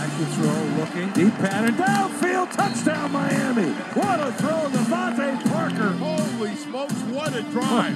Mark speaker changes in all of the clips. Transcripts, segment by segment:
Speaker 1: Back to throw, looking. Deep pattern. Downfield. Touchdown, Miami. What a throw, DeVante Parker.
Speaker 2: Holy smokes, what a drive.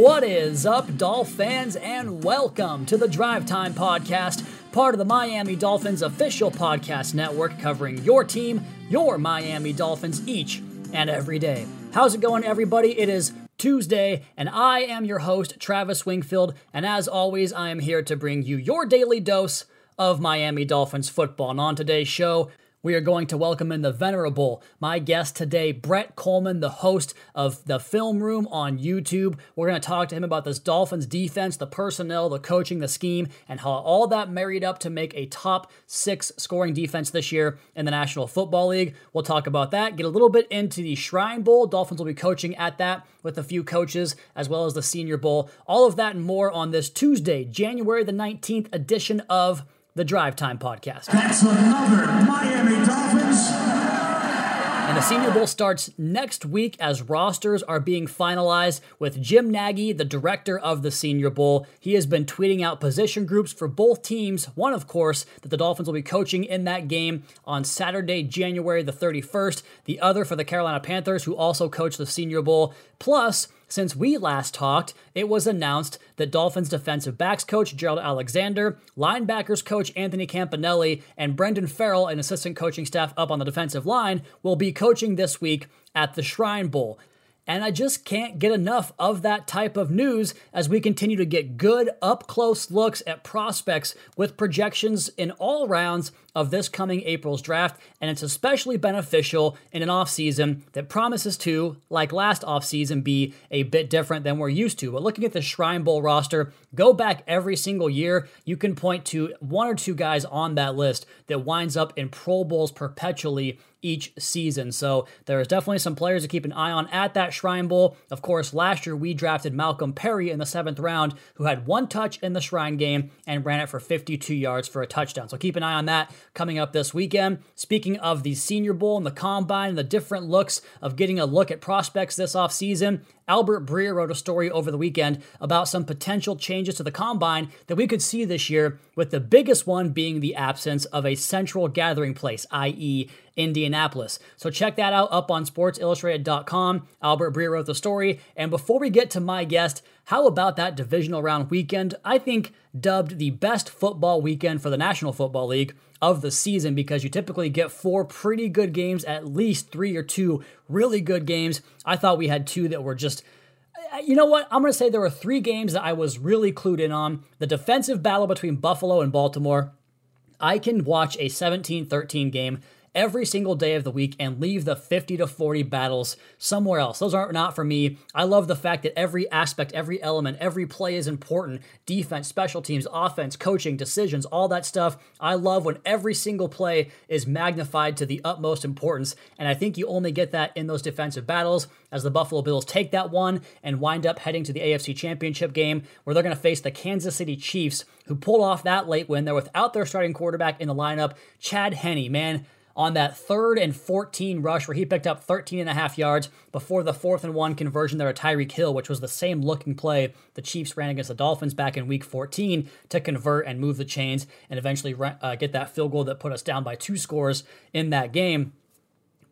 Speaker 3: What is up, Dolph fans, and welcome to the Drive Time Podcast, part of the Miami Dolphins official podcast network covering your team, your Miami Dolphins, each and every day. How's it going, everybody? It is Tuesday, and I am your host, Travis Wingfield, and as always, I am here to bring you your daily dose of Miami Dolphins football. And on today's show, we are going to welcome in the venerable, my guest today, Brett Coleman, the host of the Film Room on YouTube. We're going to talk to him about this Dolphins defense, the personnel, the coaching, the scheme, and how all that married up to make a top six scoring defense this year in the National Football League. We'll talk about that, get a little bit into the Shrine Bowl. Dolphins will be coaching at that with a few coaches, as well as the Senior Bowl. All of that and more on this Tuesday, January the 19th edition of the Drive Time Podcast.
Speaker 4: That's another Miami Dolphins.
Speaker 3: And the Senior Bowl starts next week as rosters are being finalized with Jim Nagy, the director of the Senior Bowl. He has been tweeting out position groups for both teams. One, of course, that the Dolphins will be coaching in that game on Saturday, January the 31st. The other for the Carolina Panthers, who also coach the Senior Bowl. Plus, since we last talked, it was announced that Dolphins defensive backs coach Gerald Alexander, linebackers coach Anthony Campanile, and Brendan Farrell, an assistant coaching staff up on the defensive line, will be coaching this week at the Shrine Bowl. And I just can't get enough of that type of news as we continue to get good up close looks at prospects with projections in all rounds of this coming April's draft. And it's especially beneficial in an offseason that promises to, like last offseason, be a bit different than we're used to. But looking at the Shrine Bowl roster, go back every single year, you can point to one or two guys on that list that winds up in Pro Bowls perpetually each season. So there's definitely some players to keep an eye on at that Shrine Bowl. Of course, last year we drafted Malcolm Perry in the seventh round, who had one touch in the Shrine game and ran it for 52 yards for a touchdown. So keep an eye on that coming up this weekend. Speaking of the Senior Bowl and the Combine and the different looks of getting a look at prospects this offseason, Albert Breer wrote a story over the weekend about some potential changes to the combine that we could see this year, with the biggest one being the absence of a central gathering place, i.e., Indianapolis. So check that out up on sportsillustrated.com. Albert Breer wrote the story. And before we get to my guest, how about that divisional round weekend? I think dubbed the best football weekend for the National Football League of the season because you typically get four pretty good games, at least three or two really good games. I thought we had two that were just you know what? I'm going to say there were three games that I was really clued in on. The defensive battle between Buffalo and Baltimore. I can watch a 17 13 game every single day of the week and leave the 50 to 40 battles somewhere else. Those aren't not for me. I love the fact that every aspect, every element, every play is important. Defense, special teams, offense, coaching, decisions, all that stuff. I love when every single play is magnified to the utmost importance. And I think you only get that in those defensive battles as the Buffalo Bills take that one and wind up heading to the AFC Championship game where they're going to face the Kansas City Chiefs, who pulled off that late win. They're without their starting quarterback in the lineup, Chad Henne. Man, on that third and 14 rush where he picked up 13 and a half yards before the fourth and one conversion there at Tyreek Hill, which was the same looking play the Chiefs ran against the Dolphins back in week 14 to convert and move the chains and eventually uh, get that field goal that put us down by two scores in that game.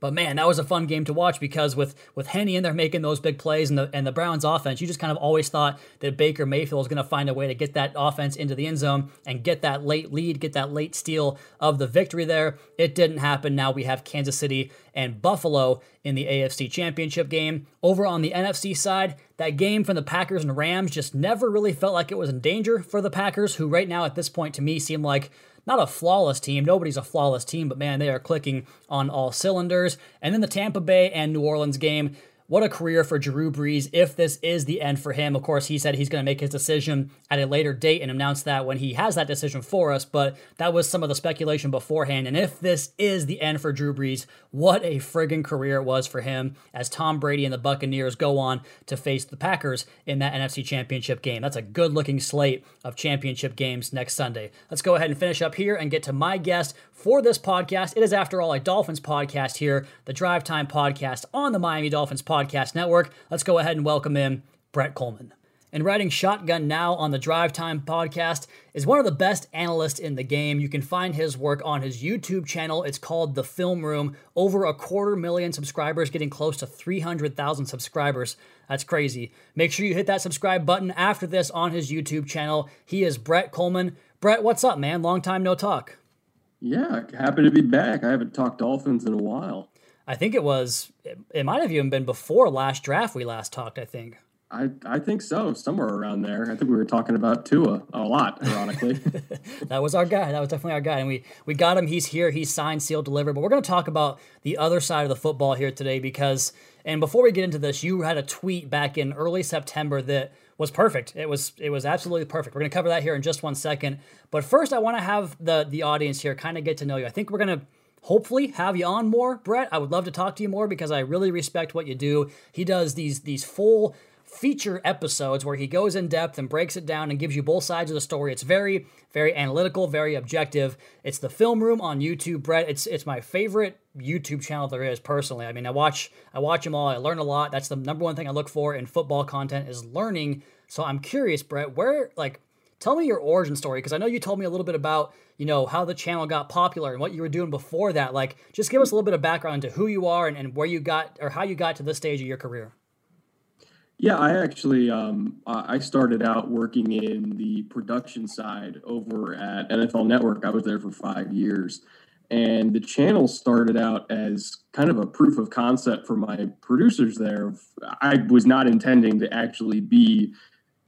Speaker 3: But man, that was a fun game to watch because with with Henne in there making those big plays and the and the Browns offense, you just kind of always thought that Baker Mayfield was going to find a way to get that offense into the end zone and get that late lead, get that late steal of the victory there. It didn't happen. Now we have Kansas City and Buffalo in the AFC Championship game. Over on the NFC side, that game from the Packers and Rams just never really felt like it was in danger for the Packers, who right now at this point to me seem like not a flawless team. Nobody's a flawless team, but man, they are clicking on all cylinders. And then the Tampa Bay and New Orleans game. What a career for Drew Brees if this is the end for him. Of course, he said he's going to make his decision at a later date and announce that when he has that decision for us, but that was some of the speculation beforehand. And if this is the end for Drew Brees, what a friggin' career it was for him as Tom Brady and the Buccaneers go on to face the Packers in that NFC Championship game. That's a good looking slate of championship games next Sunday. Let's go ahead and finish up here and get to my guest for this podcast. It is, after all, a Dolphins podcast here, the Drive Time podcast on the Miami Dolphins Podcast Network. Let's go ahead and welcome in Brett Coleman. and writing Shotgun Now on the Drive Time podcast, is one of the best analysts in the game. You can find his work on his YouTube channel. It's called The Film Room. Over a quarter million subscribers, getting close to 300,000 subscribers. That's crazy. Make sure you hit that subscribe button after this on his YouTube channel. He is Brett Coleman. Brett, what's up, man? Long time no talk.
Speaker 5: Yeah, happy to be back. I haven't talked Dolphins in a while.
Speaker 3: I think it was, it, it might have even been before last draft we last talked, I think.
Speaker 5: I, I think so, somewhere around there. I think we were talking about Tua a lot, ironically.
Speaker 3: that was our guy. That was definitely our guy, and we we got him. He's here. He's signed, sealed, delivered. But we're going to talk about the other side of the football here today because. And before we get into this, you had a tweet back in early September that was perfect. It was it was absolutely perfect. We're going to cover that here in just one second. But first, I want to have the the audience here kind of get to know you. I think we're going to hopefully have you on more, Brett. I would love to talk to you more because I really respect what you do. He does these these full feature episodes where he goes in depth and breaks it down and gives you both sides of the story. It's very, very analytical, very objective. It's the Film Room on YouTube, Brett. It's it's my favorite YouTube channel there is personally. I mean, I watch I watch them all. I learn a lot. That's the number one thing I look for in football content is learning. So I'm curious, Brett, where like tell me your origin story because I know you told me a little bit about you know how the channel got popular and what you were doing before that. Like, just give us a little bit of background to who you are and, and where you got or how you got to this stage of your career.
Speaker 5: Yeah, I actually um, I started out working in the production side over at NFL Network. I was there for five years, and the channel started out as kind of a proof of concept for my producers there. I was not intending to actually be,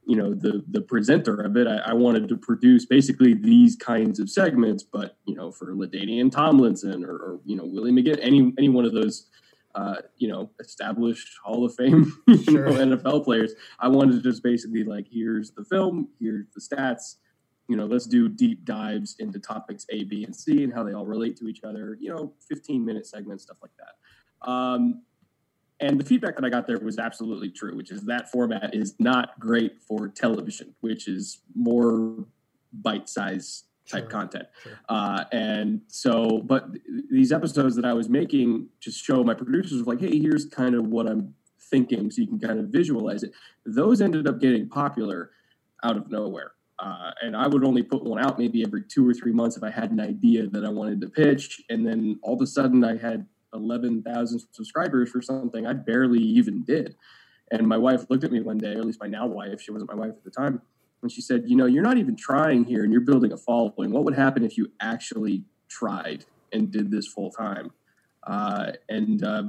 Speaker 5: you know, the the presenter of it. I, I wanted to produce basically these kinds of segments, but you know, for LaDainian Tomlinson or, or you know Willie McGinn, any any one of those uh, you know, established Hall of Fame sure. know, NFL players. I wanted to just basically like, here's the film, here's the stats. You know, let's do deep dives into topics A, B, and C and how they all relate to each other. You know, 15 minute segments, stuff like that. Um, and the feedback that I got there was absolutely true, which is that format is not great for television, which is more bite size type sure. content. Sure. Uh, and so, but th- these episodes that I was making just show my producers like, hey, here's kind of what I'm thinking, so you can kind of visualize it. Those ended up getting popular out of nowhere. Uh, and I would only put one out maybe every two or three months if I had an idea that I wanted to pitch. And then all of a sudden, I had 11,000 subscribers for something I barely even did. And my wife looked at me one day, or at least my now wife, she wasn't my wife at the time when she said, You know, you're not even trying here and you're building a following. What would happen if you actually tried and did this full time? Uh, and uh,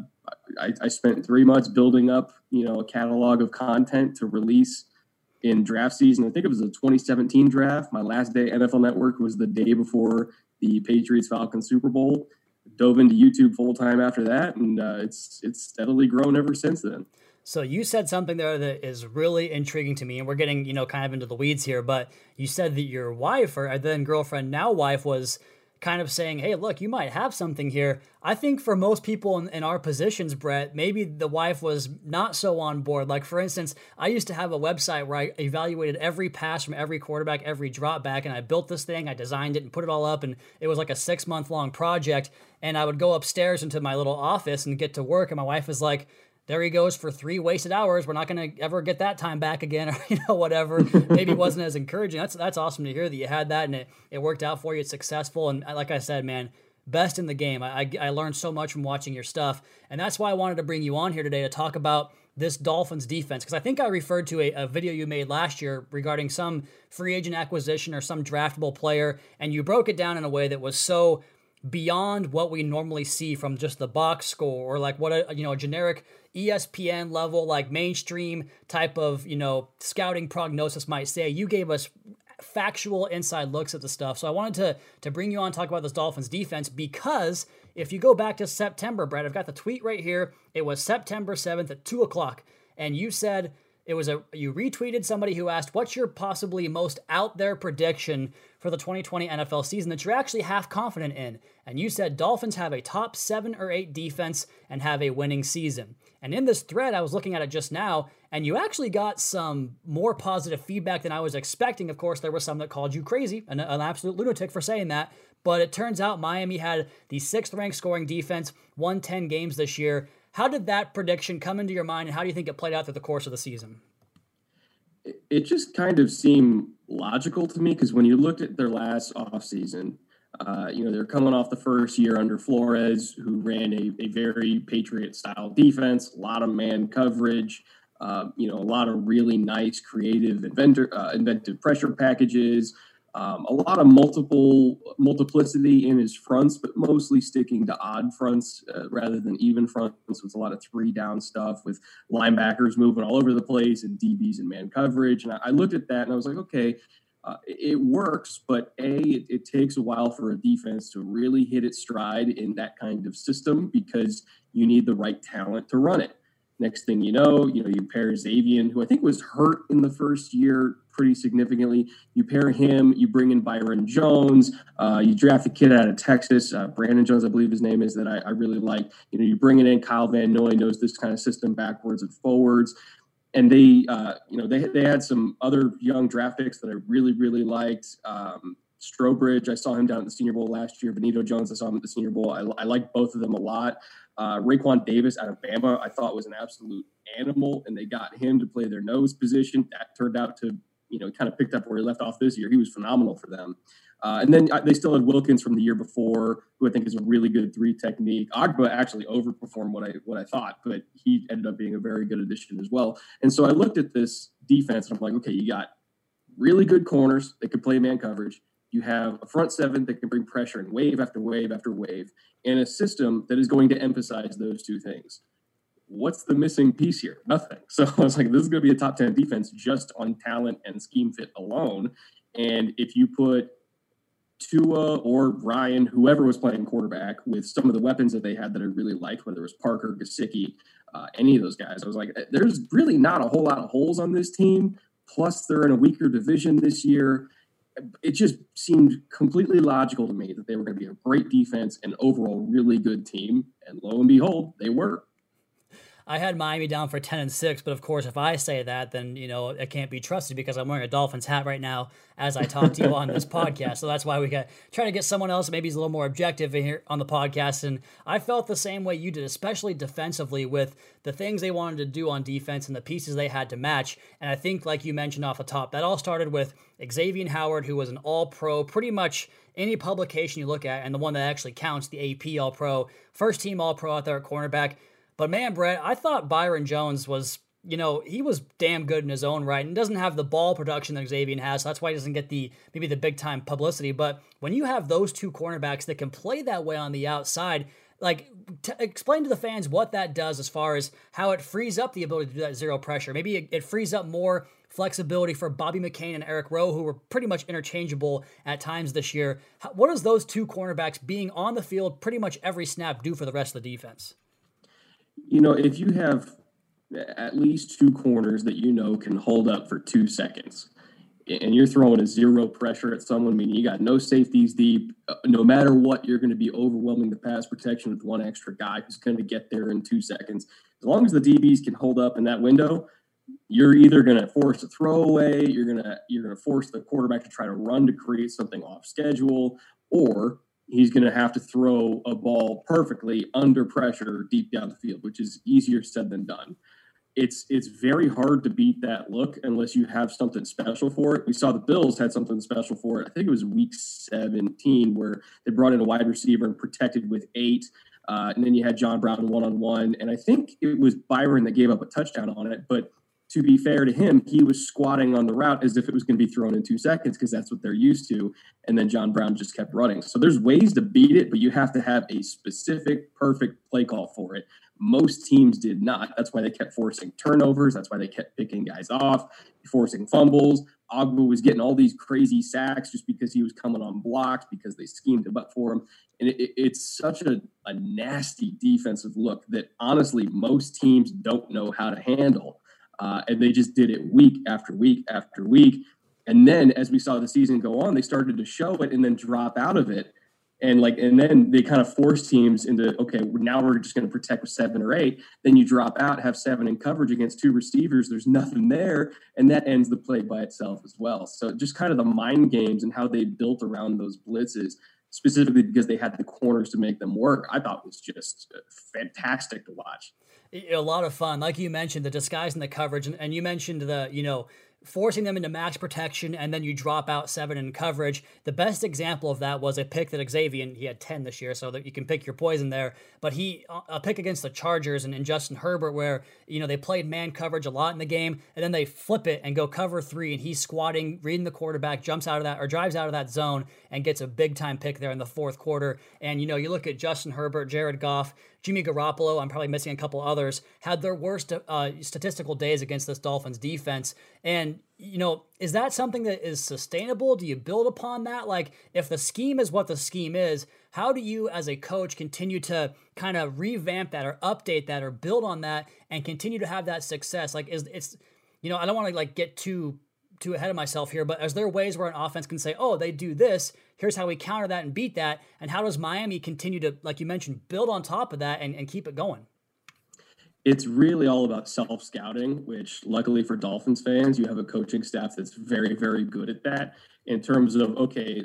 Speaker 5: I, I, spent three months building up, you know, a catalog of content to release in draft season. I think it was the 2017 draft. My last day NFL Network was the day before the Patriots Falcons Super Bowl. Dove into YouTube full time after that, and uh, it's it's steadily grown ever since then.
Speaker 3: So you said something there that is really intriguing to me, and we're getting you know kind of into the weeds here. But you said that your wife or then girlfriend, now wife, was kind of saying, "Hey, look, you might have something here." I think for most people in, in, our positions, Brett, maybe the wife was not so on board. Like for instance, I used to have a website where I evaluated every pass from every quarterback, every drop back, and I built this thing. I designed it and put it all up, and it was like a six month long project. And I would go upstairs into my little office and get to work, and my wife was like there he goes for three wasted hours. We're not going to ever get that time back again, or you know whatever. Maybe it wasn't as encouraging. That's that's awesome to hear that you had that and it, it worked out for you. It's successful, and uh, like I said, man, best in the game. I, I, I learned so much from watching your stuff, and that's why I wanted to bring you on here today to talk about this Dolphins defense because I think I referred to a, a, video you made last year regarding some free agent acquisition or some draftable player, and you broke it down in a way that was so beyond what we normally see from just the box score or like what a you know a generic ESPN level like mainstream type of you know scouting prognosis might say. You gave us factual inside looks at the stuff. So I wanted to to bring you on talk about this Dolphins defense because if you go back to September Brett I've got the tweet right here. It was September 7th at 2 o'clock. And you said it was a you retweeted somebody who asked what's your possibly most out there prediction for the 2020 NFL season that you're actually half confident in. And you said Dolphins have a top 7 or 8 defense and have a winning season. And in this thread I was looking at it just now and you actually got some more positive feedback than I was expecting. Of course, there was some that called you crazy, an, an absolute lunatic for saying that, but it turns out Miami had the 6th ranked scoring defense, won 10 games this year how did that prediction come into your mind, and how do you think it played out through the course of the season?
Speaker 5: It, just kind of seemed logical to me because when you looked at their last offseason, uh, you know, they're coming off the first year under Flores, who ran a, a very Patriot style defense, a lot of man coverage, uh, you know, a lot of really nice, creative, inventor, uh, inventive pressure packages, um, a lot of multiple multiplicity in his fronts, but mostly sticking to odd fronts uh, rather than even fronts. With a lot of three down stuff with linebackers moving all over the place and DBs and man coverage. And I, I looked at that and I was like, okay, uh, it works, but a it, it, takes a while for a defense to really hit its stride in that kind of system because you need the right talent to run it. Next thing you know, you know you pair Xavier, who I think was hurt in the first year pretty significantly. You pair him, you bring in Byron Jones, uh, you draft a kid out of Texas, uh, Brandon Jones, I believe his name is, that I, I really like. You know, you bring it in Kyle Van Noy, knows this kind of system backwards and forwards and they, uh, you know, they they had some other young draft picks that I really really liked. Um, Strowbridge, I saw him down at the Senior Bowl last year. Benito Jones, I saw him at the Senior Bowl. I, I like both of them a lot. Uh, Raekwon Davis out of Bama, I thought was an absolute animal, and they got him to play their nose position. That turned out to, you know, kind of picked up where he left off this year. He was phenomenal for them. Uh, and then uh, they still had Wilkins from the year before, who I think is a really good three technique. Ogbah actually overperformed what I what I thought, but he ended up being a very good addition as well. And so I looked at this defense and I'm like, okay, you got really good corners that could play man coverage. You have a front seven that can bring pressure and wave after wave after wave, and a system that is going to emphasize those two things. What's the missing piece here? Nothing. So I was like, this is going to be a top 10 defense just on talent and scheme fit alone. And if you put Tua or Ryan, whoever was playing quarterback, with some of the weapons that they had that I really liked, whether it was Parker, Gesicki, uh, any of those guys. I was like, there's really not a whole lot of holes on this team. Plus, they're in a weaker division this year. It just seemed completely logical to me that they were going to be a great defense and overall really good team. And lo and behold, they were.
Speaker 3: I had Miami down for 10 and 6, but of course, if I say that, then, you know, it can't be trusted because I'm wearing a Dolphins hat right now as I talk to you on this podcast. So that's why we got try to get someone else maybe he's a little more objective here on the podcast. And I felt the same way you did, especially defensively with the things they wanted to do on defense and the pieces they had to match. And I think, like you mentioned off the top, that all started with Xavier Howard, who was an all pro, pretty much any publication you look at, and the one that actually counts, the AP All Pro, first team All Pro out there at cornerback but man, Brett, I thought Byron Jones was, you know, he was damn good in his own right and doesn't have the ball production that Xavier has. So that's why he doesn't get the maybe the big time publicity. But when you have those two cornerbacks that can play that way on the outside, like t- explain to the fans what that does as far as how it frees up the ability to do that zero pressure. Maybe it, it frees up more flexibility for Bobby McCain and Eric Rowe, who were pretty much interchangeable at times this year. How, what does those two cornerbacks being on the field pretty much every snap do for the rest of the defense?
Speaker 5: You know, if you have at least two corners that you know can hold up for two seconds, and you're throwing a zero pressure at someone, meaning you got no safeties deep, uh, no matter what, you're going to be overwhelming the pass protection with one extra guy who's going to get there in two seconds. As long as the DBs can hold up in that window, you're either going to force a throwaway, you're going to you're going to force the quarterback to try to run to create something off schedule, or he's going to have to throw a ball perfectly under pressure deep down the field, which is easier said than done. It's it's very hard to beat that look unless you have something special for it. We saw the Bills had something special for it. I think it was week 17 where they brought in a wide receiver and protected with eight. Uh, and then you had John Brown one on one. And I think it was Byron that gave up a touchdown on it. But to be fair to him, he was squatting on the route as if it was going to be thrown in two seconds because that's what they're used to. And then John Brown just kept running. So there's ways to beat it, but you have to have a specific, perfect play call for it. Most teams did not. That's why they kept forcing turnovers. That's why they kept picking guys off, forcing fumbles. Ogbah was getting all these crazy sacks just because he was coming on blocks because they schemed it up for him. And it, it, it's such a, a nasty defensive look that honestly, most teams don't know how to handle. Uh, and they just did it week after week after week. And then as we saw the season go on, they started to show it and then drop out of it. And like, and then they kind of force teams into okay, now we're just going to protect with seven or eight. Then you drop out, have seven in coverage against two receivers. There's nothing there, and that ends the play by itself as well. So just kind of the mind games and how they built around those blitzes, specifically because they had the corners to make them work. I thought was just fantastic to watch
Speaker 3: a lot of fun. Like you mentioned, the disguise and the coverage, and, and you mentioned the, you know, forcing them into max protection, and then you drop out seven in coverage. The best example of that was a pick that Xavier, he had 10 this year, so that you can pick your poison there. But he, uh, a pick against the Chargers and, and Justin Herbert, where, you know, they played man coverage a lot in the game, and then they flip it and go cover three, and he's squatting, reading the quarterback, jumps out of that, or drives out of that zone, and gets a big time pick there in the fourth quarter. And, you know, you look at Justin Herbert, Jared Goff, Jimmy Garoppolo, I'm probably missing a couple others, had their worst uh, statistical days against this Dolphins defense. And, you know, is that something that is sustainable? Do you build upon that? Like, if the scheme is what the scheme is, how do you as a coach continue to kind of revamp that or update that or build on that and continue to have that success? Like, is it's, you know, I don't want to like get too too ahead of myself here, but is there ways where an offense can say, oh, they do this, here's how we counter that and beat that? And how does Miami continue to, like you mentioned, build on top of that and, and keep it going?
Speaker 5: It's really all about self scouting, which luckily for Dolphins fans, you have a coaching staff that's very, very good at that in terms of, okay,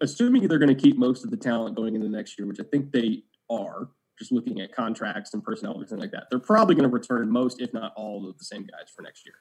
Speaker 5: assuming they're going to keep most of the talent going into next year, which I think they are, just looking at contracts and personnel, everything like that, they're probably going to return most, if not all, of the same guys for next year.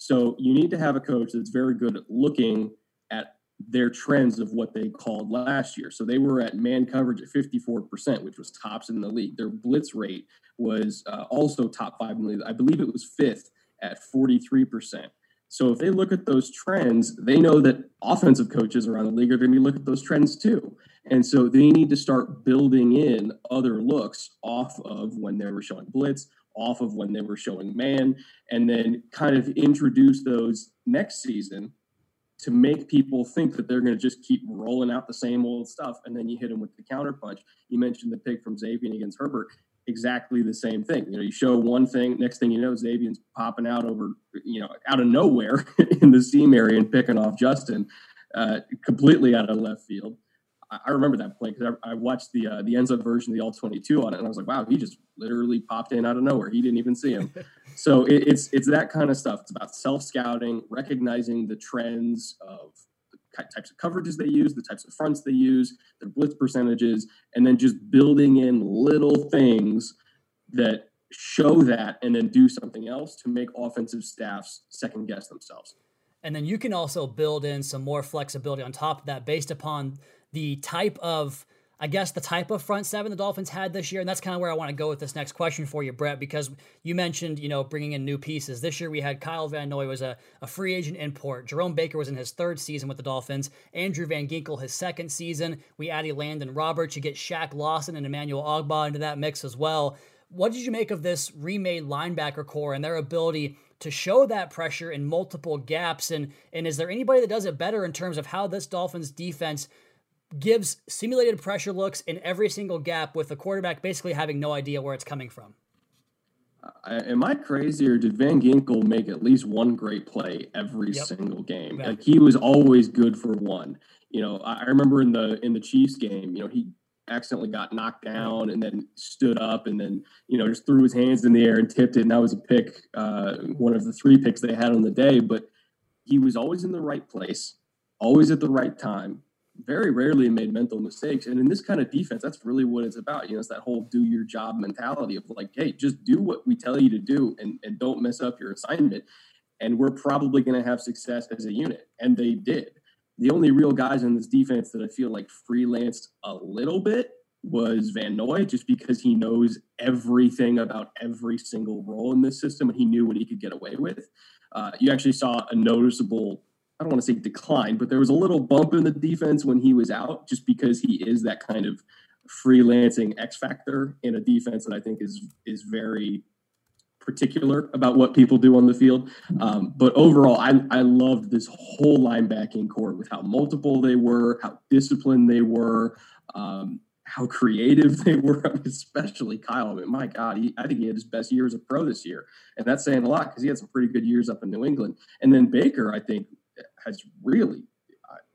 Speaker 5: So you need to have a coach that's very good at looking at their trends of what they called last year. So they were at man coverage at 54%, which was tops in the league. Their blitz rate was uh, also top five in the league. I believe it was fifth at 43%. So if they look at those trends, they know that offensive coaches around the league are going to look at those trends too. And so they need to start building in other looks off of when they were showing blitz, off of when they were showing man, and then kind of introduce those next season to make people think that they're going to just keep rolling out the same old stuff. And then you hit them with the counterpunch. You mentioned the pick from Xavier against Herbert. Exactly the same thing. You know, you show one thing, next thing you know, Xavier's popping out over, you know, out of nowhere in the seam area and picking off Justin uh, completely out of left field. I remember that play because I, I, watched the uh, the Enzo version of the all twenty two on it, and I was like, wow, he just literally popped in out of nowhere. He didn't even see him. so it, it's it's that kind of stuff. It's about self scouting, recognizing the trends of the types of coverages they use, the types of fronts they use, their blitz percentages, and then just building in little things that show that, and then do something else to make offensive staffs second guess themselves.
Speaker 3: And then you can also build in some more flexibility on top of that based upon the type of I guess the type of front seven the Dolphins had this year, and that's kind of where I want to go with this next question for you, Brett, because you mentioned you know bringing in new pieces. This year we had Kyle Van Noy was a, a free agent import. Jerome Baker was in his third season with the Dolphins. Andrew Van Ginkel his second season. We added Elandon Roberts. You get Shaq Lawson and Emmanuel Ogbah into that mix as well. What did you make of this remade linebacker corps and their ability to show that pressure in multiple gaps? And and is there anybody that does it better in terms of how this Dolphins defense gives simulated pressure looks in every single gap with the quarterback basically having no idea where it's coming from.
Speaker 5: Uh, am I crazy or did Van Ginkel make at least one great play every yep. single game? Yeah. Like he was always good for one. You know, I remember in the in the Chiefs game, you know, he accidentally got knocked down and then stood up and then you know just threw his hands in the air and tipped it and that was a pick uh, one of the three picks they had on the day but he was always in the right place always at the right time very rarely made mental mistakes. And in this kind of defense, that's really what it's about. You know, it's that whole do your job mentality of like, hey, just do what we tell you to do and, and don't mess up your assignment. And we're probably going to have success as a unit. And they did. The only real guys in this defense that I feel like freelanced a little bit was Van Noy, just because he knows everything about every single role in this system and he knew what he could get away with. Uh, you actually saw a noticeable I don't want to say decline, but there was a little bump in the defense when he was out, just because he is that kind of freelancing X factor in a defense that I think is is very particular about what people do on the field. Um, but overall, I, I loved this whole linebacking corps with how multiple they were, how disciplined they were, um, how creative they were, especially Kyle. I mean, my God, he, I think he had his best year as a pro this year. And that's saying a lot because he had some pretty good years up in New England. And then Baker, I think, has really,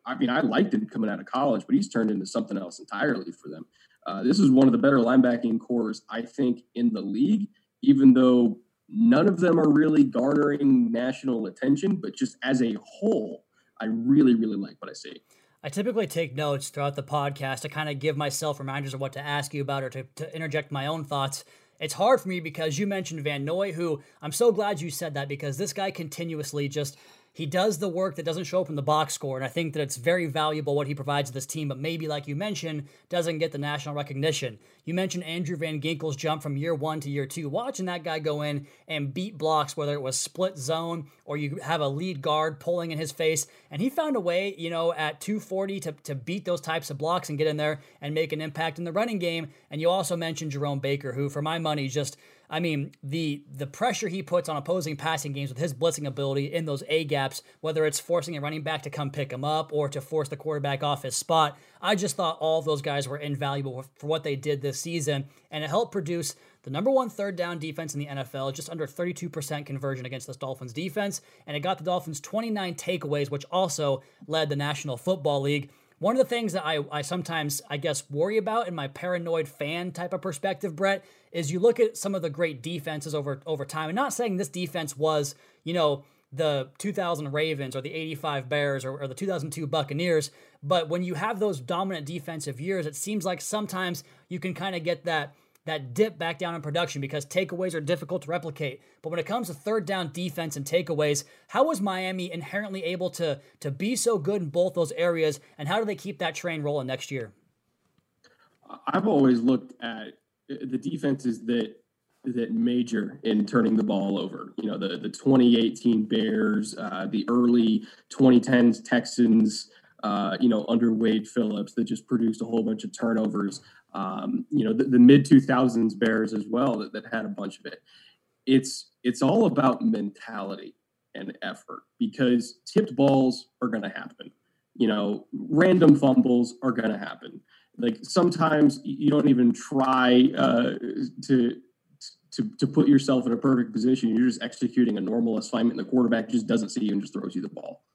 Speaker 5: I, mean, I liked him coming out of college, but he's turned into something else entirely for them. Uh, this is one of the better linebacking corps, I think, in the league, even though none of them are really garnering national attention, but just as a whole, I really, really like what I see.
Speaker 3: I typically take notes throughout the podcast to kind of give myself reminders of what to ask you about or to, to interject my own thoughts. It's hard for me because you mentioned Van Noy, who I'm so glad you said that because this guy continuously just he does the work that doesn't show up in the box score. And I think that it's very valuable what he provides to this team, but maybe, like you mentioned, doesn't get the national recognition. You mentioned Andrew Van Ginkel's jump from year one to year two. Watching that guy go in and beat blocks, whether it was split zone or you have a lead guard pulling in his face. And he found a way, you know, at 240 to, to beat those types of blocks and get in there and make an impact in the running game. And you also mentioned Jerome Baker, who, for my money, just I mean, the the pressure he puts on opposing passing games with his blitzing ability in those A gaps, whether it's forcing a running back to come pick him up or to force the quarterback off his spot, I just thought all those guys were invaluable for what they did this season, and it helped produce the number one third down defense in the NFL, just under 32% conversion against this Dolphins defense, and it got the Dolphins 29 takeaways, which also led the National Football League. One of the things that I, I sometimes, I guess, worry about in my paranoid fan type of perspective, Brett, is you look at some of the great defenses over over time. And not saying this defense was, you know, the 2000 Ravens or the 85 Bears or, or, the 2002 Buccaneers. But when you have those dominant defensive years, it seems like sometimes you can kind of get that that dip back down in production because takeaways are difficult to replicate. But when it comes to third down defense and takeaways, how was Miami inherently able to to be so good in both those areas, and how do they keep that train rolling next year?
Speaker 5: I've always looked at the defenses that that major in turning the ball over. You know, the the 2018 Bears, uh, the early 2010s Texans. Uh, you know, under Wade Phillips, that just produced a whole bunch of turnovers um, you know, the, the mid 2000s Bears as well that, that had a bunch of it. It's it's all about mentality and effort because tipped balls are going to happen. You know, random fumbles are going to happen. Like sometimes you don't even try uh, to to, to put yourself in a perfect position. You're just executing a normal assignment. And the quarterback just doesn't see you and just throws you the ball.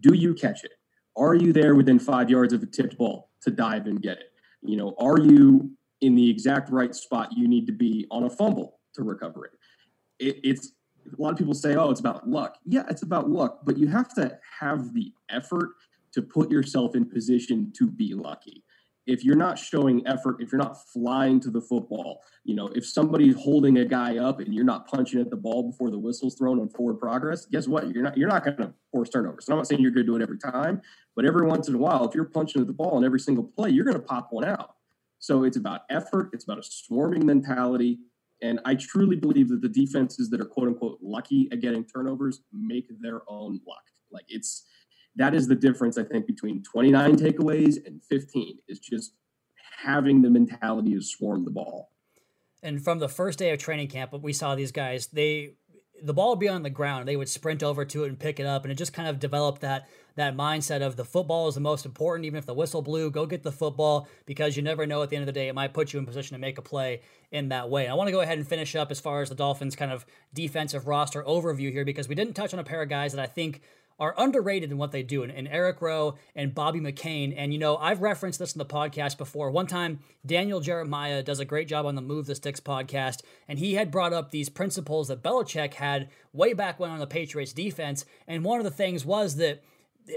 Speaker 5: Do you catch it? Are you there within five yards of a tipped ball to dive and get it? You know, are you in the exact right spot you need to be on a fumble to recover it? it it's a lot of people say, oh, it's about luck. Yeah, it's about luck, but you have to have the effort to put yourself in position to be lucky. If you're not showing effort, if you're not flying to the football, you know, if somebody's holding a guy up and you're not punching at the ball before the whistle's thrown on forward progress, guess what? You're not you're not going to force turnovers. And I'm not saying you're going to do it every time, but every once in a while, if you're punching at the ball in every single play, you're going to pop one out. So it's about effort, it's about a swarming mentality. And I truly believe that the defenses that are quote unquote lucky at getting turnovers make their own luck. Like it's that is the difference, I think, between 29 takeaways and 15 is just having the mentality to swarm the ball.
Speaker 3: And from the first day of training camp, we saw these guys, they the ball would be on the ground. They would sprint over to it and pick it up, and it just kind of developed that that mindset of the football is the most important. Even if the whistle blew, go get the football because you never know at the end of the day it might put you in position to make a play in that way. I want to go ahead and finish up as far as the Dolphins' kind of defensive roster overview here because we didn't touch on a pair of guys that I think are underrated in what they do, and, and, Eric Rowe and Bobby McCain. And, you know, I've referenced this in the podcast before. One time, Daniel Jeremiah does a great job on the Move the Sticks podcast, and he had brought up these principles that Belichick had way back when on the Patriots defense. And one of the things was that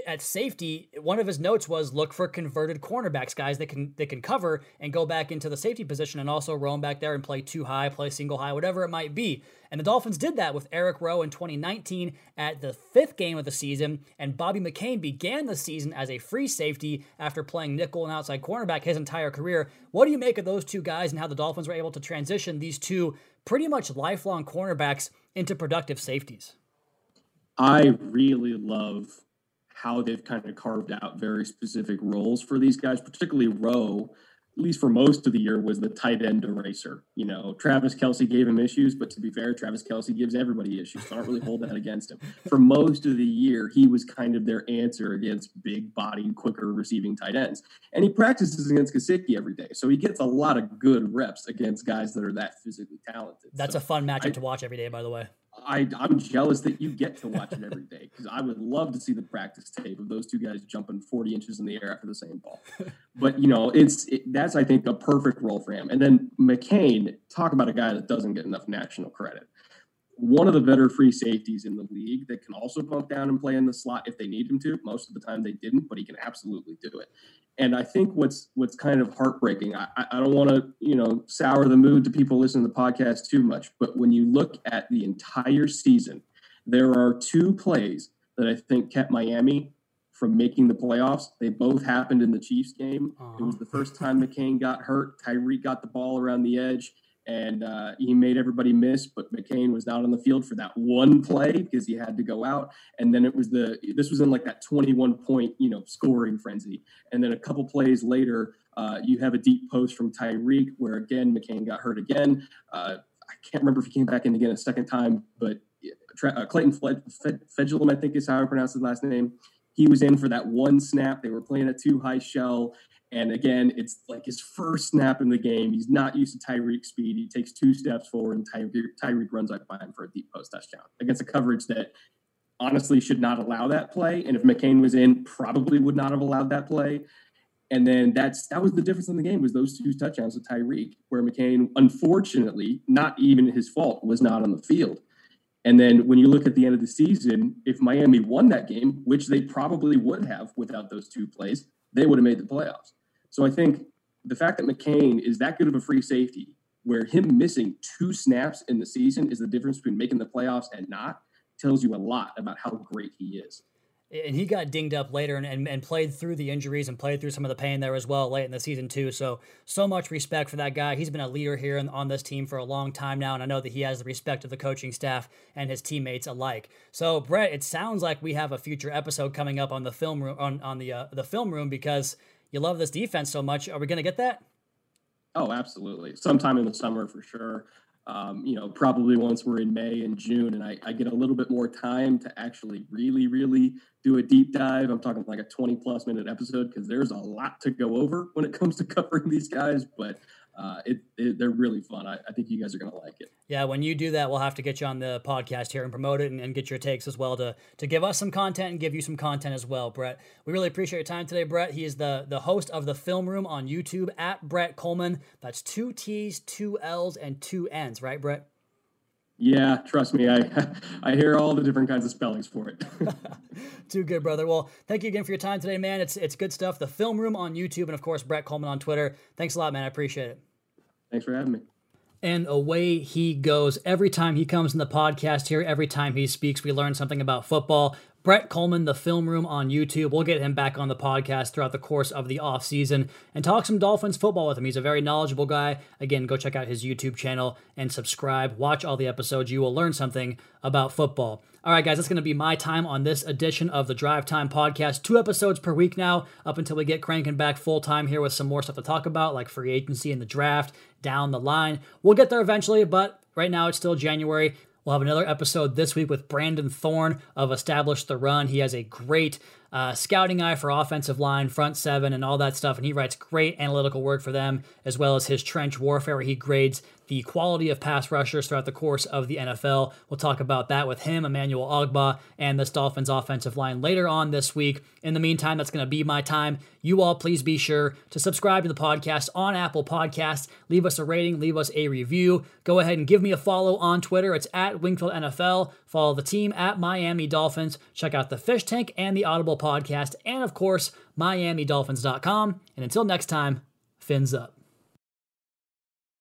Speaker 3: at safety, one of his notes was look for converted cornerbacks, guys that can that can cover and go back into the safety position and also roam back there and play two high, play single high, whatever it might be. And the Dolphins did that with Eric Rowe in 2019 at the fifth game of the season, and Bobby McCain began the season as a free safety after playing nickel and outside cornerback his entire career. What do you make of those two guys and how the Dolphins were able to transition these two pretty much lifelong cornerbacks into productive safeties?
Speaker 5: I really love how they've kind of carved out very specific roles for these guys, particularly Rowe, at least for most of the year, was the tight end eraser. You know, Travis Kelce gave him issues, but to be fair, Travis Kelce gives everybody issues. So I don't really hold that against him. For most of the year, he was kind of their answer against big bodied, quicker receiving tight ends. And he practices against Gesicki every day. So he gets a lot of good reps against guys that are that physically talented.
Speaker 3: That's
Speaker 5: so
Speaker 3: a fun matchup I, to watch every day, by the way.
Speaker 5: I, I'm jealous that you get to watch it every day because I would love to see the practice tape of those two guys jumping 40 inches in the air after the same ball. but you know, it's it, that's I think a perfect role for him. And then McCain, talk about a guy that doesn't get enough national credit one of the better free safeties in the league that can also bump down and play in the slot if they need him to. Most of the time they didn't, but he can absolutely do it. And I think what's what's kind of heartbreaking. I, I don't want to you know sour the mood to people listening to the podcast too much, but when you look at the entire season, there are two plays that I think kept Miami from making the playoffs. They both happened in the Chiefs game. Uh-huh. It was the first time McCain got hurt. Tyreek got the ball around the edge and uh, he made everybody miss. But McCain was not on the field for that one play because he had to go out. And then it was the this was in like that 21 point you know scoring frenzy. And then a couple plays later, uh, you have a deep post from Tyreek where again McCain got hurt again. Uh, I can't remember if he came back in again a second time, but uh, Clayton Fejedelem, I think is how I pronounce his last name. He was in for that one snap. They were playing a two high shell. And again, it's like his first snap in the game. He's not used to Tyreek speed. He takes two steps forward, and Tyreek, runs up by him for a deep post touchdown against a coverage that honestly should not allow that play. And if McCain was in, probably would not have allowed that play. And then that's that was the difference in the game was those two touchdowns to Tyreek, where McCain, unfortunately, not even his fault, was not on the field. And then when you look at the end of the season, if Miami won that game, which they probably would have without those two plays, they would have made the playoffs. So I think the fact that McCain is that good of a free safety, where him missing two snaps in the season is the difference between making the playoffs and not, tells you a lot about how great he is.
Speaker 3: And he got dinged up later and, and, and, played through the injuries and played through some of the pain there as well late in the season too. So so much respect for that guy. He's been a leader here in, on this team for a long time now and i know that he has the respect of the coaching staff and his teammates alike. So brett it sounds like we have a future episode coming up on the film room on, on the uh, the film room because you love this defense so much are we going to get that
Speaker 5: Oh, absolutely. Sometime in the summer for sure um, you know, probably once we're in May and June, and I, I, get a little bit more time to actually really, really do a deep dive. I'm talking like a 20 plus minute episode because there's a lot to go over when it comes to covering these guys. But uh, it, it, they're really fun. I, I, think you guys are going to like it.
Speaker 3: Yeah, when you do that, we'll have to get you on the podcast here and promote it and, and, get your takes as well to to give us some content and give you some content as well, Brett. We really appreciate your time today, Brett. He is the the host of the Film Room on YouTube at Brett Coleman. That's two T's, two L's, and two N's, right, Brett?
Speaker 5: Yeah, trust me, I I hear all the different kinds of spellings for it.
Speaker 3: Too good, brother. Well, thank you again for your time today, man. It's it's good stuff. The Film Room on YouTube, and of course, Brett Coleman on Twitter. Thanks a lot, man. I appreciate it.
Speaker 5: Thanks for having me.
Speaker 3: And away he goes. Every time he comes in the podcast here, every time he speaks, we learn something about football. Brett Coleman, the film room on YouTube. We'll get him back on the podcast throughout the course of the offseason and talk some Dolphins football with him. He's a very knowledgeable guy. Again, go check out his YouTube channel and subscribe. Watch all the episodes. You will learn something about football. All right, guys, that's going to be my time on this edition of the Drive Time Podcast. Two episodes per week now, up until we get cranking back full time here with some more stuff to talk about, like free agency and the draft down the line. We'll get there eventually, but right now it's still January. We'll have another episode this week with Brandon Thorn of Establish the Run. He has a great uh, scouting eye for offensive line, front seven, and all that stuff. And he writes great analytical work for them, as well as his trench warfare, where he grades the quality of pass rushers throughout the course of the NFL. We'll talk about that with him, Emmanuel Ogbah, and this Dolphins offensive line later on this week. In the meantime, that's going to be my time. You all, please be sure to subscribe to the podcast on Apple Podcasts. Leave us a rating, leave us a review. Go ahead and give me a follow on Twitter. It's at Wingfield NFL. Follow the team at Miami Dolphins. Check out the Fish Tank and the Audible podcast, and of course, MiamiDolphins.com. And until next time, fins up.